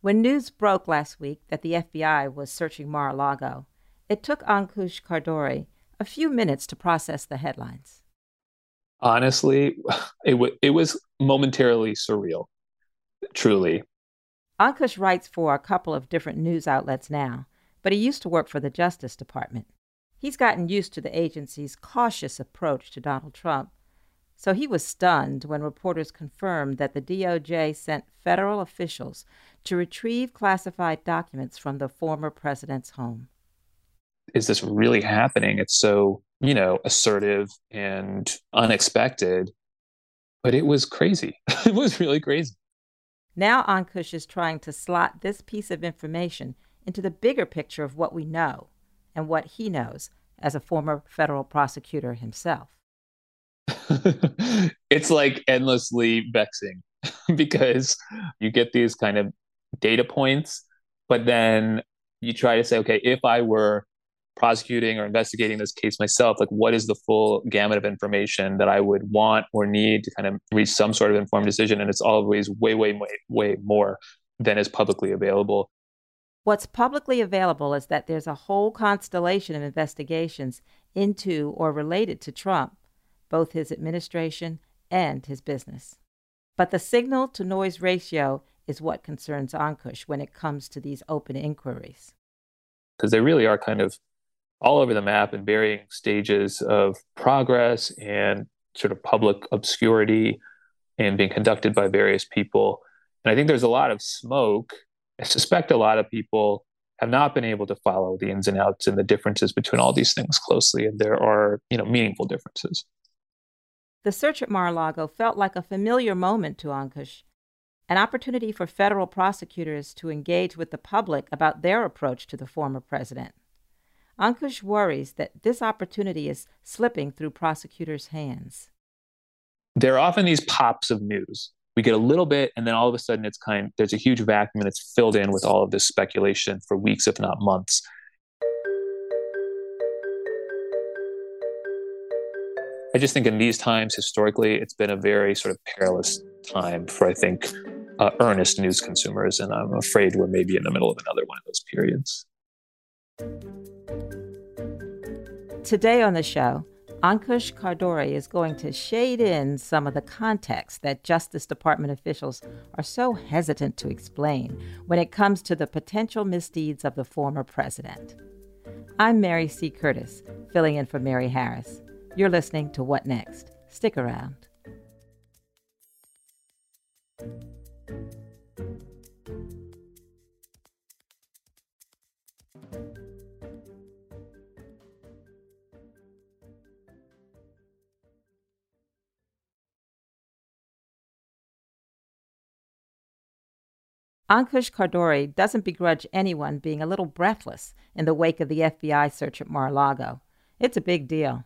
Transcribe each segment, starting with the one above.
When news broke last week that the FBI was searching Mar a Lago, it took Ankush Khardori a few minutes to process the headlines. Honestly, it, w- it was momentarily surreal, truly. Ankush writes for a couple of different news outlets now, but he used to work for the Justice Department. He's gotten used to the agency's cautious approach to Donald Trump, so he was stunned when reporters confirmed that the DOJ sent federal officials to retrieve classified documents from the former president's home. Is this really happening? It's so, you know, assertive and unexpected, but it was crazy. it was really crazy. Now Ankush is trying to slot this piece of information into the bigger picture of what we know and what he knows as a former federal prosecutor himself. it's like endlessly vexing because you get these kind of data points, but then you try to say, okay, if I were prosecuting or investigating this case myself, like what is the full gamut of information that I would want or need to kind of reach some sort of informed decision? And it's always way, way, way, way more than is publicly available. What's publicly available is that there's a whole constellation of investigations into or related to Trump, both his administration and his business. But the signal to noise ratio is what concerns Ankush when it comes to these open inquiries. Because they really are kind of all over the map in varying stages of progress and sort of public obscurity and being conducted by various people. And I think there's a lot of smoke. I suspect a lot of people have not been able to follow the ins and outs and the differences between all these things closely. And there are, you know, meaningful differences. The search at Mar-a-Lago felt like a familiar moment to Ankush, an opportunity for federal prosecutors to engage with the public about their approach to the former president. Ankush worries that this opportunity is slipping through prosecutors' hands. There are often these pops of news. We get a little bit, and then all of a sudden, it's kind. There's a huge vacuum, and it's filled in with all of this speculation for weeks, if not months. I just think in these times, historically, it's been a very sort of perilous time for, I think, uh, earnest news consumers. And I'm afraid we're maybe in the middle of another one of those periods. Today on the show, Ankush Khardori is going to shade in some of the context that Justice Department officials are so hesitant to explain when it comes to the potential misdeeds of the former president. I'm Mary C. Curtis, filling in for Mary Harris. You're listening to What Next? Stick around. Ankush Khardori doesn't begrudge anyone being a little breathless in the wake of the FBI search at Mar-a-Lago. It's a big deal.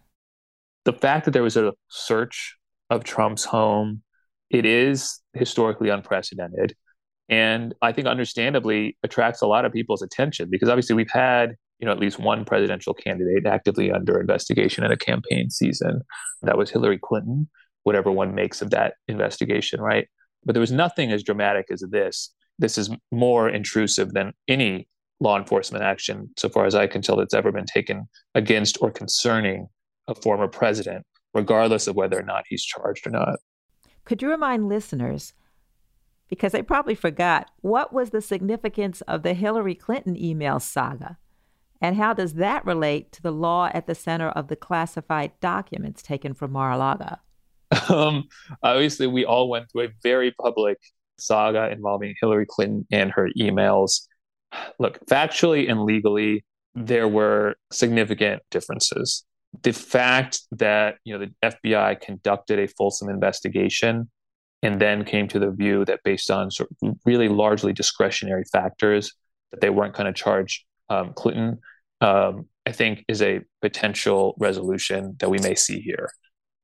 The fact that there was a search of Trump's home, it is historically unprecedented. And I think understandably attracts a lot of people's attention because obviously we've had, you know, at least one presidential candidate actively under investigation in a campaign season. That was Hillary Clinton, whatever one makes of that investigation, right? But there was nothing as dramatic as this this is more intrusive than any law enforcement action, so far as I can tell, that's ever been taken against or concerning a former president, regardless of whether or not he's charged or not. Could you remind listeners, because they probably forgot, what was the significance of the Hillary Clinton email saga? And how does that relate to the law at the center of the classified documents taken from Mar a Lago? Um, obviously, we all went through a very public saga involving Hillary Clinton and her emails. Look, factually and legally, there were significant differences. The fact that you know the FBI conducted a fulsome investigation and then came to the view that based on sort of really largely discretionary factors that they weren't going to charge um, Clinton, um, I think is a potential resolution that we may see here.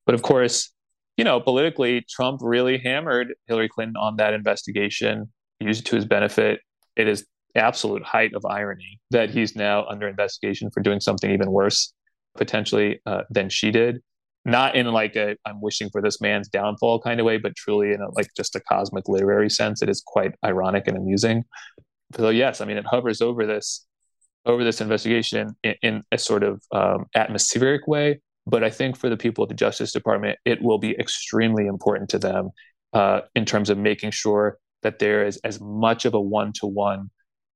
But of course, you know, politically, Trump really hammered Hillary Clinton on that investigation, used it to his benefit. It is absolute height of irony that he's now under investigation for doing something even worse, potentially, uh, than she did. not in like a I'm wishing for this man's downfall kind of way, but truly in a, like just a cosmic literary sense. It is quite ironic and amusing. So yes, I mean it hovers over this over this investigation in, in a sort of um, atmospheric way. But I think for the people at the Justice Department, it will be extremely important to them uh, in terms of making sure that there is as much of a one to one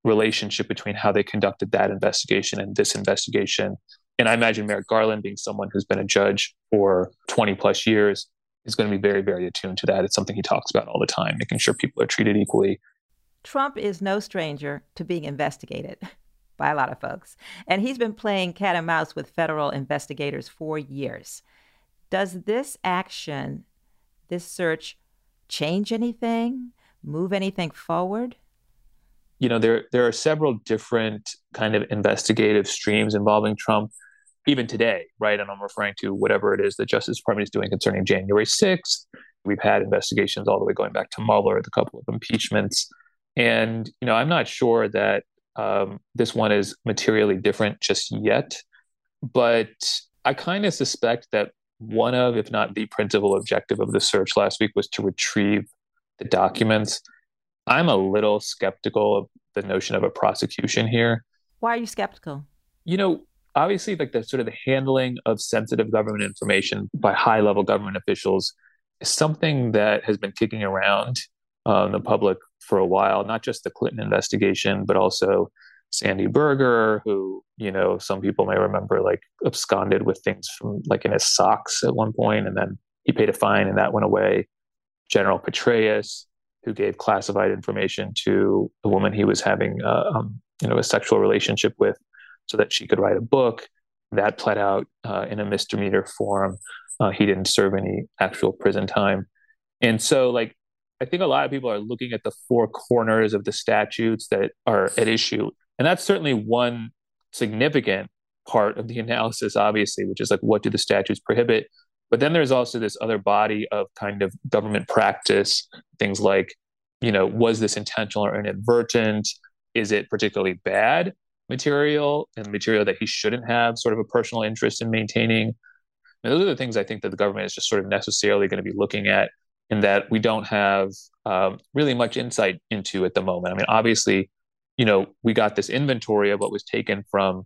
relationship between how they conducted that investigation and this investigation. And I imagine Merrick Garland, being someone who's been a judge for 20 plus years, is going to be very, very attuned to that. It's something he talks about all the time, making sure people are treated equally. Trump is no stranger to being investigated by a lot of folks, and he's been playing cat and mouse with federal investigators for years. Does this action, this search, change anything, move anything forward? You know, there there are several different kind of investigative streams involving Trump, even today, right? And I'm referring to whatever it is the Justice Department is doing concerning January 6th. We've had investigations all the way going back to Mueller, the couple of impeachments. And, you know, I'm not sure that um, this one is materially different just yet, but I kind of suspect that one of, if not the principal objective of the search last week was to retrieve the documents. I'm a little skeptical of the notion of a prosecution here. Why are you skeptical? You know, obviously, like the sort of the handling of sensitive government information by high level government officials is something that has been kicking around uh, in the public for a while, not just the Clinton investigation, but also Sandy Berger, who, you know, some people may remember like absconded with things from like in his socks at one point, and then he paid a fine and that went away. General Petraeus, who gave classified information to the woman he was having, uh, um, you know, a sexual relationship with, so that she could write a book. That pled out uh, in a misdemeanor form. Uh, he didn't serve any actual prison time, and so like I think a lot of people are looking at the four corners of the statutes that are at issue. And that's certainly one significant part of the analysis, obviously, which is like what do the statutes prohibit? But then there's also this other body of kind of government practice, things like, you know, was this intentional or inadvertent? Is it particularly bad material and material that he shouldn't have sort of a personal interest in maintaining? And those are the things I think that the government is just sort of necessarily going to be looking at and that we don't have um, really much insight into at the moment. I mean, obviously, you know, we got this inventory of what was taken from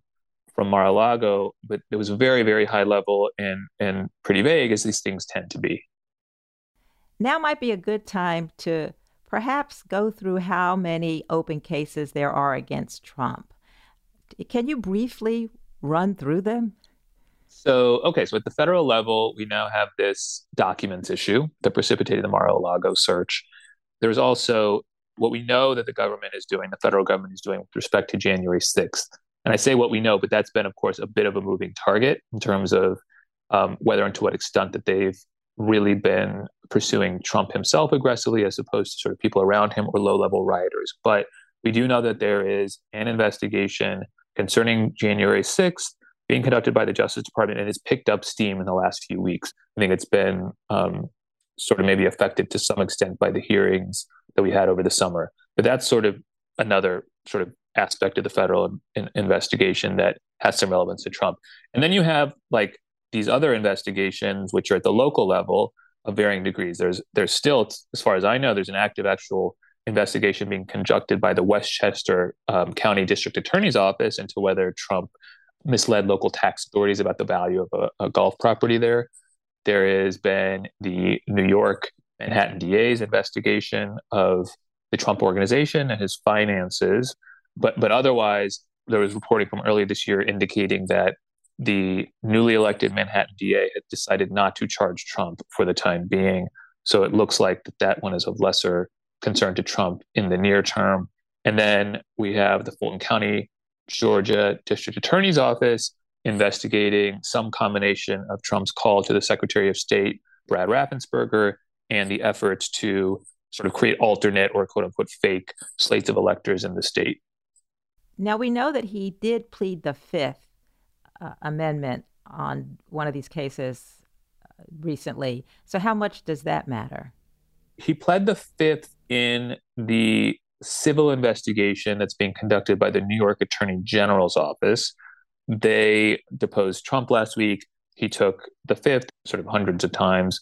from Mar-a-Lago, but it was very, very high level and and pretty vague, as these things tend to be. Now might be a good time to perhaps go through how many open cases there are against Trump. Can you briefly run through them? So, okay, so at the federal level, we now have this documents issue that precipitated the Mar a Lago search. There's also what we know that the government is doing, the federal government is doing with respect to January 6th. And I say what we know, but that's been, of course, a bit of a moving target in terms of um, whether and to what extent that they've really been pursuing Trump himself aggressively as opposed to sort of people around him or low level rioters. But we do know that there is an investigation concerning January 6th being conducted by the Justice Department and has picked up steam in the last few weeks. I think it's been um, sort of maybe affected to some extent by the hearings that we had over the summer. But that's sort of another sort of aspect of the federal in- investigation that has some relevance to Trump. And then you have like these other investigations, which are at the local level of varying degrees. There's there's still, as far as I know, there's an active actual investigation being conducted by the Westchester um, County District Attorney's Office into whether Trump misled local tax authorities about the value of a, a golf property there. There has been the New York Manhattan DA's investigation of the Trump organization and his finances. But but otherwise, there was reporting from earlier this year indicating that the newly elected Manhattan DA had decided not to charge Trump for the time being. So it looks like that, that one is of lesser concern to Trump in the near term. And then we have the Fulton County Georgia District Attorney's Office investigating some combination of Trump's call to the Secretary of State, Brad Raffensperger, and the efforts to sort of create alternate or quote unquote fake slates of electors in the state. Now, we know that he did plead the Fifth uh, Amendment on one of these cases uh, recently. So, how much does that matter? He pled the Fifth in the civil investigation that's being conducted by the New York Attorney General's office. They deposed Trump last week. he took the fifth sort of hundreds of times.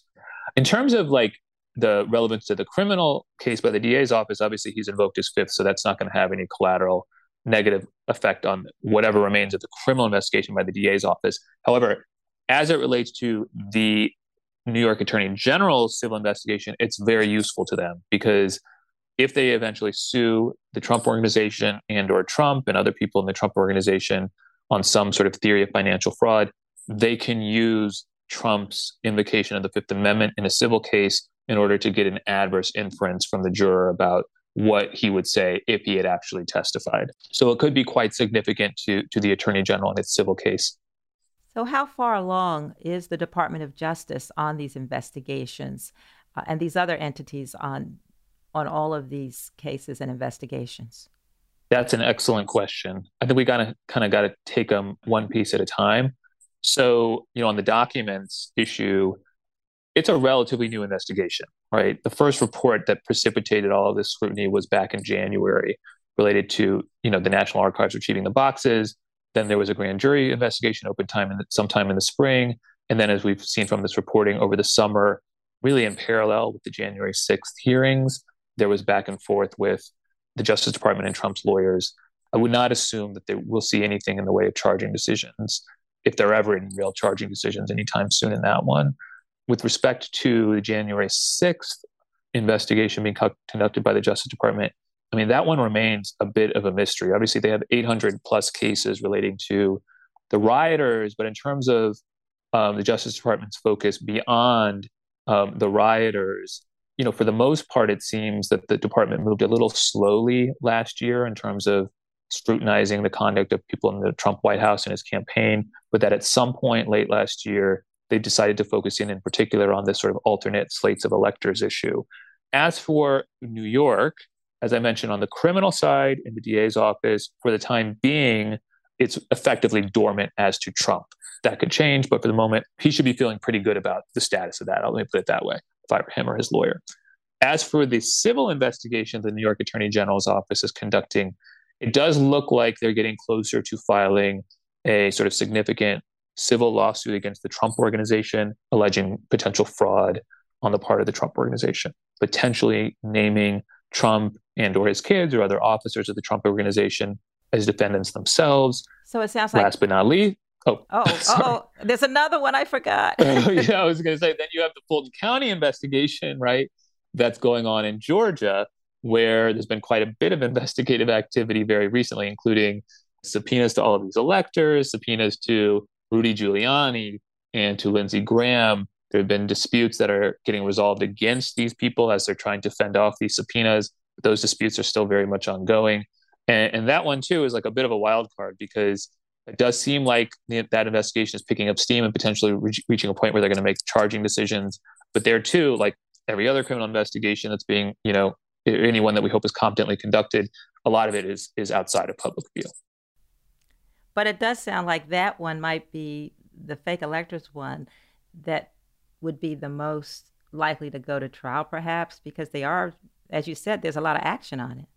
In terms of like the relevance to the criminal case by the DA's office, obviously he's invoked his fifth, so that's not going to have any collateral negative effect on whatever remains of the criminal investigation by the DA's office. However, as it relates to the New York Attorney General's civil investigation, it's very useful to them because if they eventually sue the Trump organization and or Trump and other people in the Trump organization on some sort of theory of financial fraud, they can use Trump's invocation of the Fifth Amendment in a civil case in order to get an adverse inference from the juror about what he would say if he had actually testified. So it could be quite significant to, to the Attorney General in its civil case. So, how far along is the Department of Justice on these investigations uh, and these other entities on on all of these cases and investigations? That's an excellent question. I think we got to kind of got to take them one piece at a time. So, you know, on the documents issue, it's a relatively new investigation, right? The first report that precipitated all of this scrutiny was back in January, related to you know the National Archives retrieving the boxes. Then there was a grand jury investigation open time in the, sometime in the spring, and then as we've seen from this reporting over the summer, really in parallel with the January sixth hearings, there was back and forth with the Justice Department and Trump's lawyers. I would not assume that they will see anything in the way of charging decisions, if there are ever any real charging decisions anytime soon in that one. With respect to the January 6th investigation being conducted by the Justice Department, I mean, that one remains a bit of a mystery. Obviously, they have 800 plus cases relating to the rioters, but in terms of um, the Justice Department's focus beyond um, the rioters, you know, for the most part, it seems that the department moved a little slowly last year in terms of scrutinizing the conduct of people in the Trump White House and his campaign, but that at some point late last year, they decided to focus in in particular on this sort of alternate slates of electors issue. As for New York, as I mentioned on the criminal side in the DA's office, for the time being, it's effectively dormant as to Trump. That could change, but for the moment, he should be feeling pretty good about the status of that. Let me put it that way if I were him or his lawyer. As for the civil investigation the New York Attorney General's office is conducting, it does look like they're getting closer to filing a sort of significant civil lawsuit against the Trump organization, alleging potential fraud on the part of the Trump organization, potentially naming Trump and or his kids or other officers of the Trump organization as defendants themselves. So it sounds like last but not least, Oh, oh, oh, there's another one I forgot. oh, yeah, I was going to say, then you have the Fulton County investigation, right? That's going on in Georgia, where there's been quite a bit of investigative activity very recently, including subpoenas to all of these electors, subpoenas to Rudy Giuliani and to Lindsey Graham. There have been disputes that are getting resolved against these people as they're trying to fend off these subpoenas. Those disputes are still very much ongoing. And, and that one, too, is like a bit of a wild card because it does seem like that investigation is picking up steam and potentially re- reaching a point where they're going to make charging decisions. But there too, like every other criminal investigation that's being, you know, anyone that we hope is competently conducted, a lot of it is is outside of public view. But it does sound like that one might be the fake electors one that would be the most likely to go to trial, perhaps, because they are, as you said, there's a lot of action on it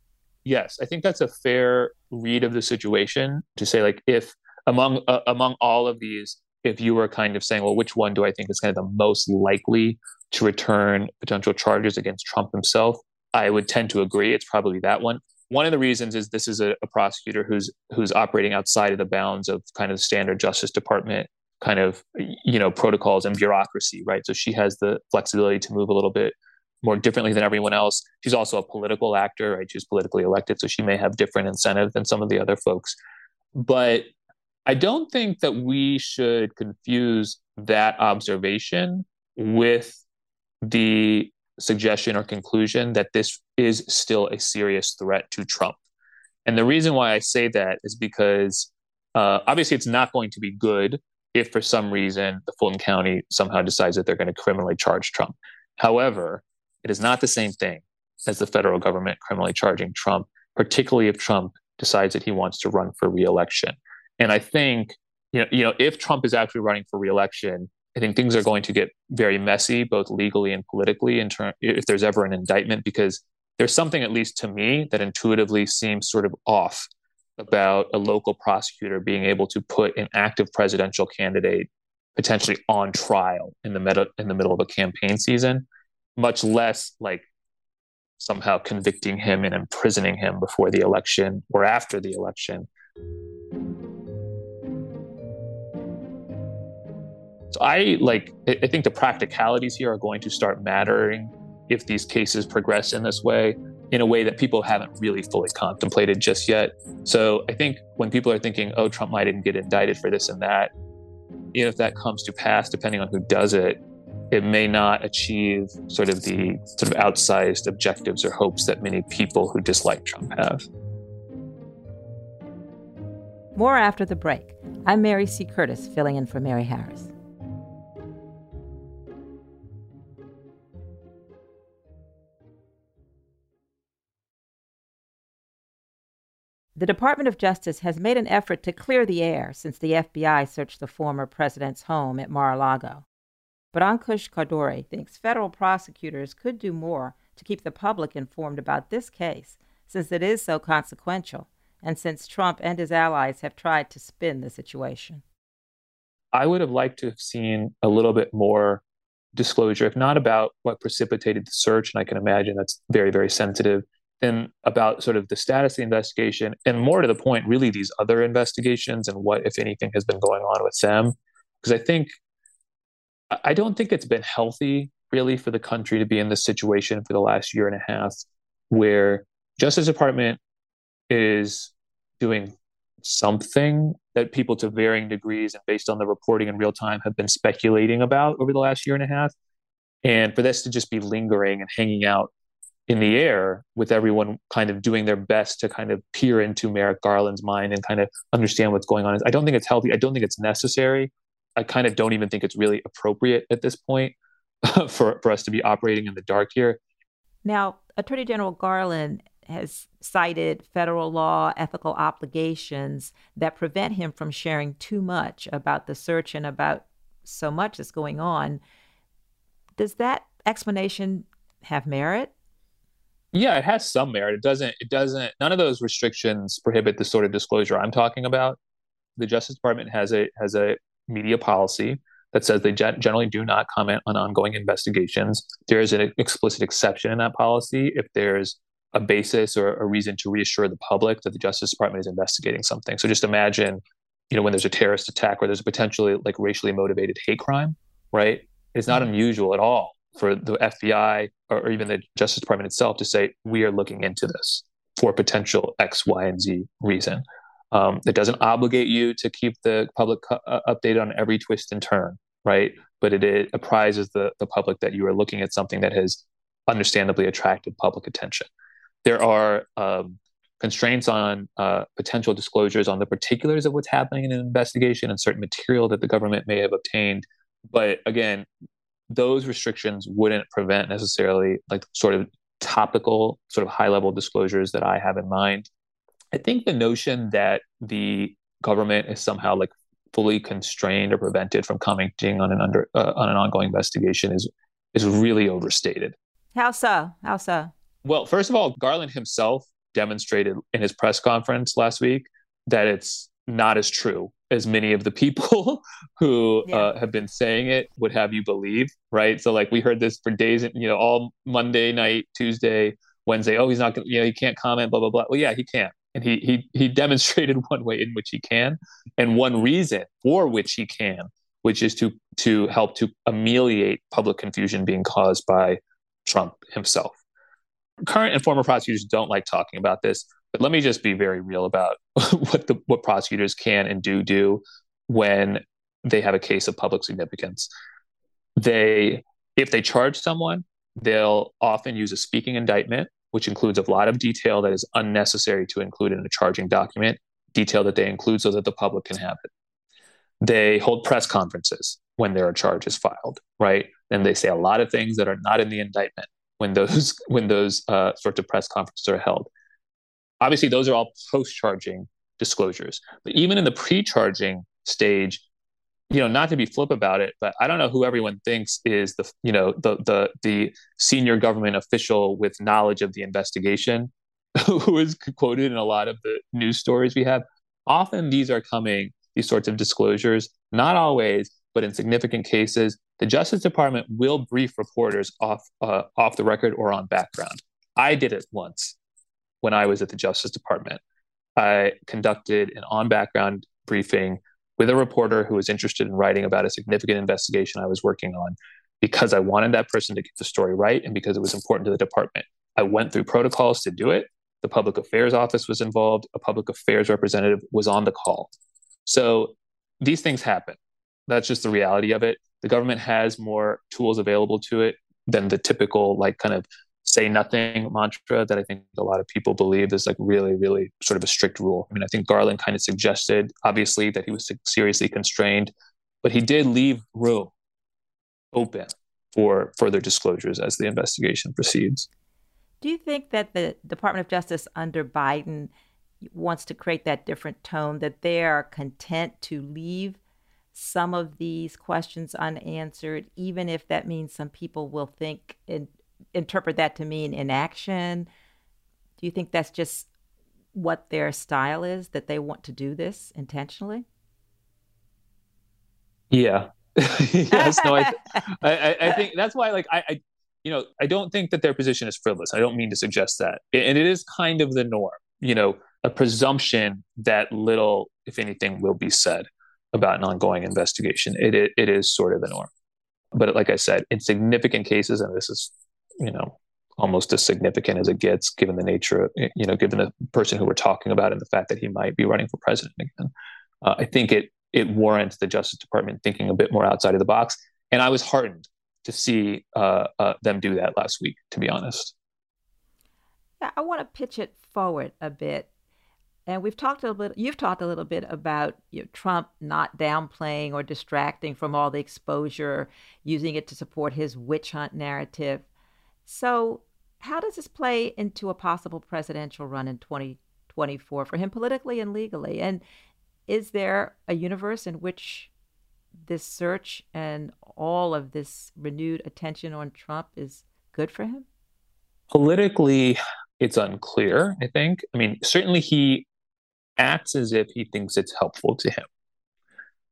yes, I think that's a fair read of the situation to say like if among uh, among all of these, if you were kind of saying, well, which one do I think is kind of the most likely to return potential charges against Trump himself? I would tend to agree. It's probably that one. One of the reasons is this is a, a prosecutor who's who's operating outside of the bounds of kind of the standard Justice Department kind of you know protocols and bureaucracy, right? So she has the flexibility to move a little bit more differently than everyone else. She's also a political actor, right? She's politically elected, so she may have different incentive than some of the other folks. But I don't think that we should confuse that observation with the suggestion or conclusion that this is still a serious threat to Trump. And the reason why I say that is because uh, obviously it's not going to be good if for some reason the Fulton County somehow decides that they're going to criminally charge Trump. However, it is not the same thing as the federal government criminally charging Trump, particularly if Trump decides that he wants to run for reelection. And I think, you know, you know, if Trump is actually running for reelection, I think things are going to get very messy, both legally and politically, in term, if there's ever an indictment, because there's something, at least to me, that intuitively seems sort of off about a local prosecutor being able to put an active presidential candidate potentially on trial in the meta, in the middle of a campaign season, much less like somehow convicting him and imprisoning him before the election or after the election. So I like I think the practicalities here are going to start mattering if these cases progress in this way in a way that people haven't really fully contemplated just yet. So I think when people are thinking, oh, Trump might even get indicted for this and that, if that comes to pass, depending on who does it, it may not achieve sort of the sort of outsized objectives or hopes that many people who dislike Trump have. More after the break. I'm Mary C. Curtis, filling in for Mary Harris. The Department of Justice has made an effort to clear the air since the FBI searched the former president's home at Mar a Lago. But Ankush Khardori thinks federal prosecutors could do more to keep the public informed about this case, since it is so consequential, and since Trump and his allies have tried to spin the situation. I would have liked to have seen a little bit more disclosure, if not about what precipitated the search, and I can imagine that's very, very sensitive, and about sort of the status of the investigation, and more to the point, really these other investigations and what, if anything, has been going on with them. Because I think, I don't think it's been healthy really for the country to be in this situation for the last year and a half, where Justice Department is doing something that people to varying degrees and based on the reporting in real time have been speculating about over the last year and a half. And for this to just be lingering and hanging out in the air with everyone kind of doing their best to kind of peer into Merrick Garland's mind and kind of understand what's going on. I don't think it's healthy. I don't think it's necessary. I kind of don't even think it's really appropriate at this point for, for us to be operating in the dark here. Now, Attorney General Garland has cited federal law ethical obligations that prevent him from sharing too much about the search and about so much that's going on. Does that explanation have merit? Yeah, it has some merit. It doesn't. It doesn't. None of those restrictions prohibit the sort of disclosure I'm talking about. The Justice Department has a has a media policy that says they generally do not comment on ongoing investigations. There is an explicit exception in that policy if there's a basis or a reason to reassure the public that the Justice Department is investigating something. So just imagine, you know, when there's a terrorist attack or there's a potentially like racially motivated hate crime, right? It's not mm-hmm. unusual at all for the FBI or even the Justice Department itself to say, we are looking into this for potential X, Y, and Z reason. Um, it doesn't obligate you to keep the public uh, updated on every twist and turn, right? But it, it apprises the, the public that you are looking at something that has understandably attracted public attention. There are um, constraints on uh, potential disclosures on the particulars of what's happening in an investigation and certain material that the government may have obtained. But again, those restrictions wouldn't prevent necessarily like sort of topical, sort of high level disclosures that I have in mind. I think the notion that the government is somehow like fully constrained or prevented from commenting on an under uh, on an ongoing investigation is is really overstated. How so? How so? Well, first of all, Garland himself demonstrated in his press conference last week that it's not as true as many of the people who yeah. uh, have been saying it would have you believe, right? So like we heard this for days, you know, all Monday night, Tuesday, Wednesday. Oh, he's not gonna, You know, he can't comment. Blah blah blah. Well, yeah, he can, and he he he demonstrated one way in which he can, and one reason for which he can, which is to to help to ameliorate public confusion being caused by Trump himself. Current and former prosecutors don't like talking about this. But let me just be very real about what the what prosecutors can and do do when they have a case of public significance. They if they charge someone, they'll often use a speaking indictment, which includes a lot of detail that is unnecessary to include in a charging document, detail that they include so that the public can have it. They hold press conferences when there are charges filed, right? And they say a lot of things that are not in the indictment when those when those uh, sorts of press conferences are held. Obviously, those are all post charging disclosures. But even in the pre charging stage, you know, not to be flip about it, but I don't know who everyone thinks is the, you know, the the the senior government official with knowledge of the investigation, who is quoted in a lot of the news stories we have. Often these are coming, these sorts of disclosures, not always, but in significant cases, the Justice Department will brief reporters off uh, off the record or on background. I did it once when I was at the Justice Department. I conducted an on background briefing with a reporter who was interested in writing about a significant investigation I was working on because I wanted that person to get the story right and because it was important to the department. I went through protocols to do it. The public affairs office was involved, a public affairs representative was on the call. So these things happen. That's just the reality of it. The government has more tools available to it than the typical, like, kind of say nothing mantra that I think a lot of people believe is like really, really sort of a strict rule. I mean, I think Garland kind of suggested, obviously, that he was seriously constrained, but he did leave room open for further disclosures as the investigation proceeds. Do you think that the Department of Justice under Biden wants to create that different tone, that they are content to leave some of these questions unanswered, even if that means some people will think and interpret that to mean inaction? Do you think that's just what their style is, that they want to do this intentionally? Yeah. yes, no, I, I, I, think that's why, like, I, I, you know, I don't think that their position is frivolous. I don't mean to suggest that, and it is kind of the norm. You know, a presumption that little, if anything, will be said about an ongoing investigation. It, it, it is sort of the norm. But like I said, in significant cases, and this is you know almost as significant as it gets given the nature of you know given the person who we're talking about and the fact that he might be running for president again. Uh, i think it it warrants the justice department thinking a bit more outside of the box. And i was heartened to see uh, uh, them do that last week to be honest. Yeah i want to pitch it forward a bit. And we've talked a little bit you've talked a little bit about you know, trump not downplaying or distracting from all the exposure using it to support his witch hunt narrative so, how does this play into a possible presidential run in 2024 for him politically and legally? And is there a universe in which this search and all of this renewed attention on Trump is good for him? Politically, it's unclear, I think. I mean, certainly he acts as if he thinks it's helpful to him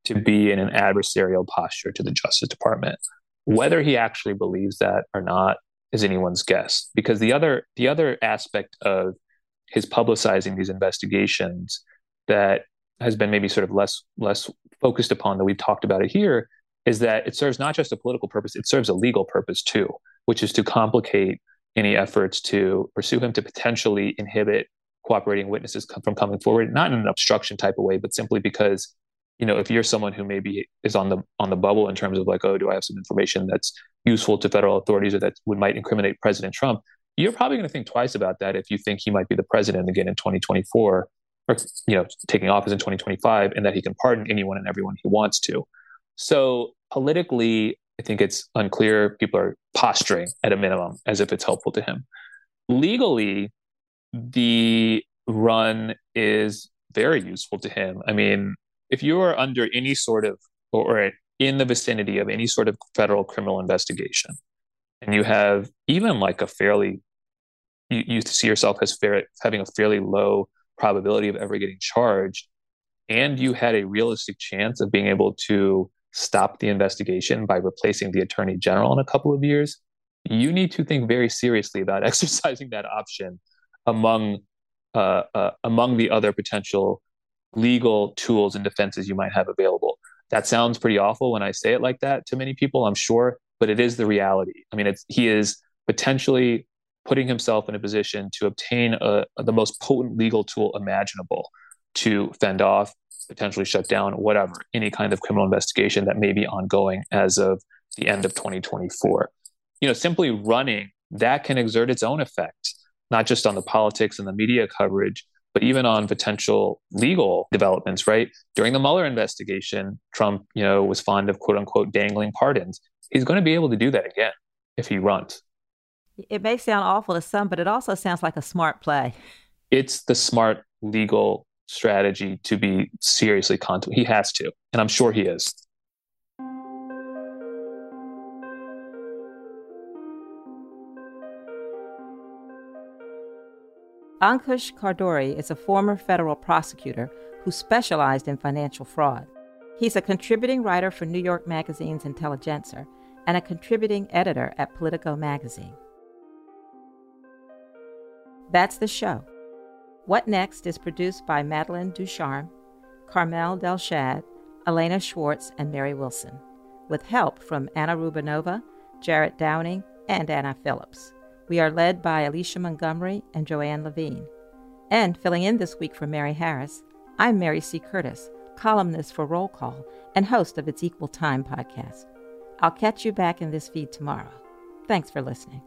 to be in an adversarial posture to the Justice Department. Whether he actually believes that or not is anyone's guess. Because the other the other aspect of his publicizing these investigations that has been maybe sort of less less focused upon that we've talked about it here is that it serves not just a political purpose it serves a legal purpose too which is to complicate any efforts to pursue him to potentially inhibit cooperating witnesses from coming forward not in an obstruction type of way but simply because you know if you're someone who maybe is on the on the bubble in terms of like oh do i have some information that's useful to federal authorities or that would might incriminate president trump you're probably going to think twice about that if you think he might be the president again in 2024 or you know taking office in 2025 and that he can pardon anyone and everyone he wants to. So politically i think it's unclear. People are posturing at a minimum as if it's helpful to him. Legally the run is very useful to him. I mean if you are under any sort of or in the vicinity of any sort of federal criminal investigation and you have even like a fairly you, you see yourself as fair, having a fairly low probability of ever getting charged and you had a realistic chance of being able to stop the investigation by replacing the attorney general in a couple of years you need to think very seriously about exercising that option among uh, uh, among the other potential legal tools and defenses you might have available. That sounds pretty awful when I say it like that to many people, I'm sure, but it is the reality. I mean, it's, he is potentially putting himself in a position to obtain a, the most potent legal tool imaginable to fend off, potentially shut down, whatever, any kind of criminal investigation that may be ongoing as of the end of 2024. You know, simply running that can exert its own effect, not just on the politics and the media coverage, but even on potential legal developments, right? During the Mueller investigation, Trump, you know, was fond of quote unquote dangling pardons. He's going to be able to do that again if he runs. It may sound awful to some, but it also sounds like a smart play. It's the smart legal strategy to be seriously content. He has to, and I'm sure he is. Ankush Khardori is a former federal prosecutor who specialized in financial fraud. He's a contributing writer for New York Magazine's Intelligencer and a contributing editor at Politico magazine. That's the show. What Next is produced by Madeline Ducharme, Carmel Delshad, Elena Schwartz, and Mary Wilson, with help from Anna Rubinova, Jarrett Downing, and Anna Phillips. We are led by Alicia Montgomery and Joanne Levine. And filling in this week for Mary Harris, I'm Mary C. Curtis, columnist for Roll Call and host of its Equal Time podcast. I'll catch you back in this feed tomorrow. Thanks for listening.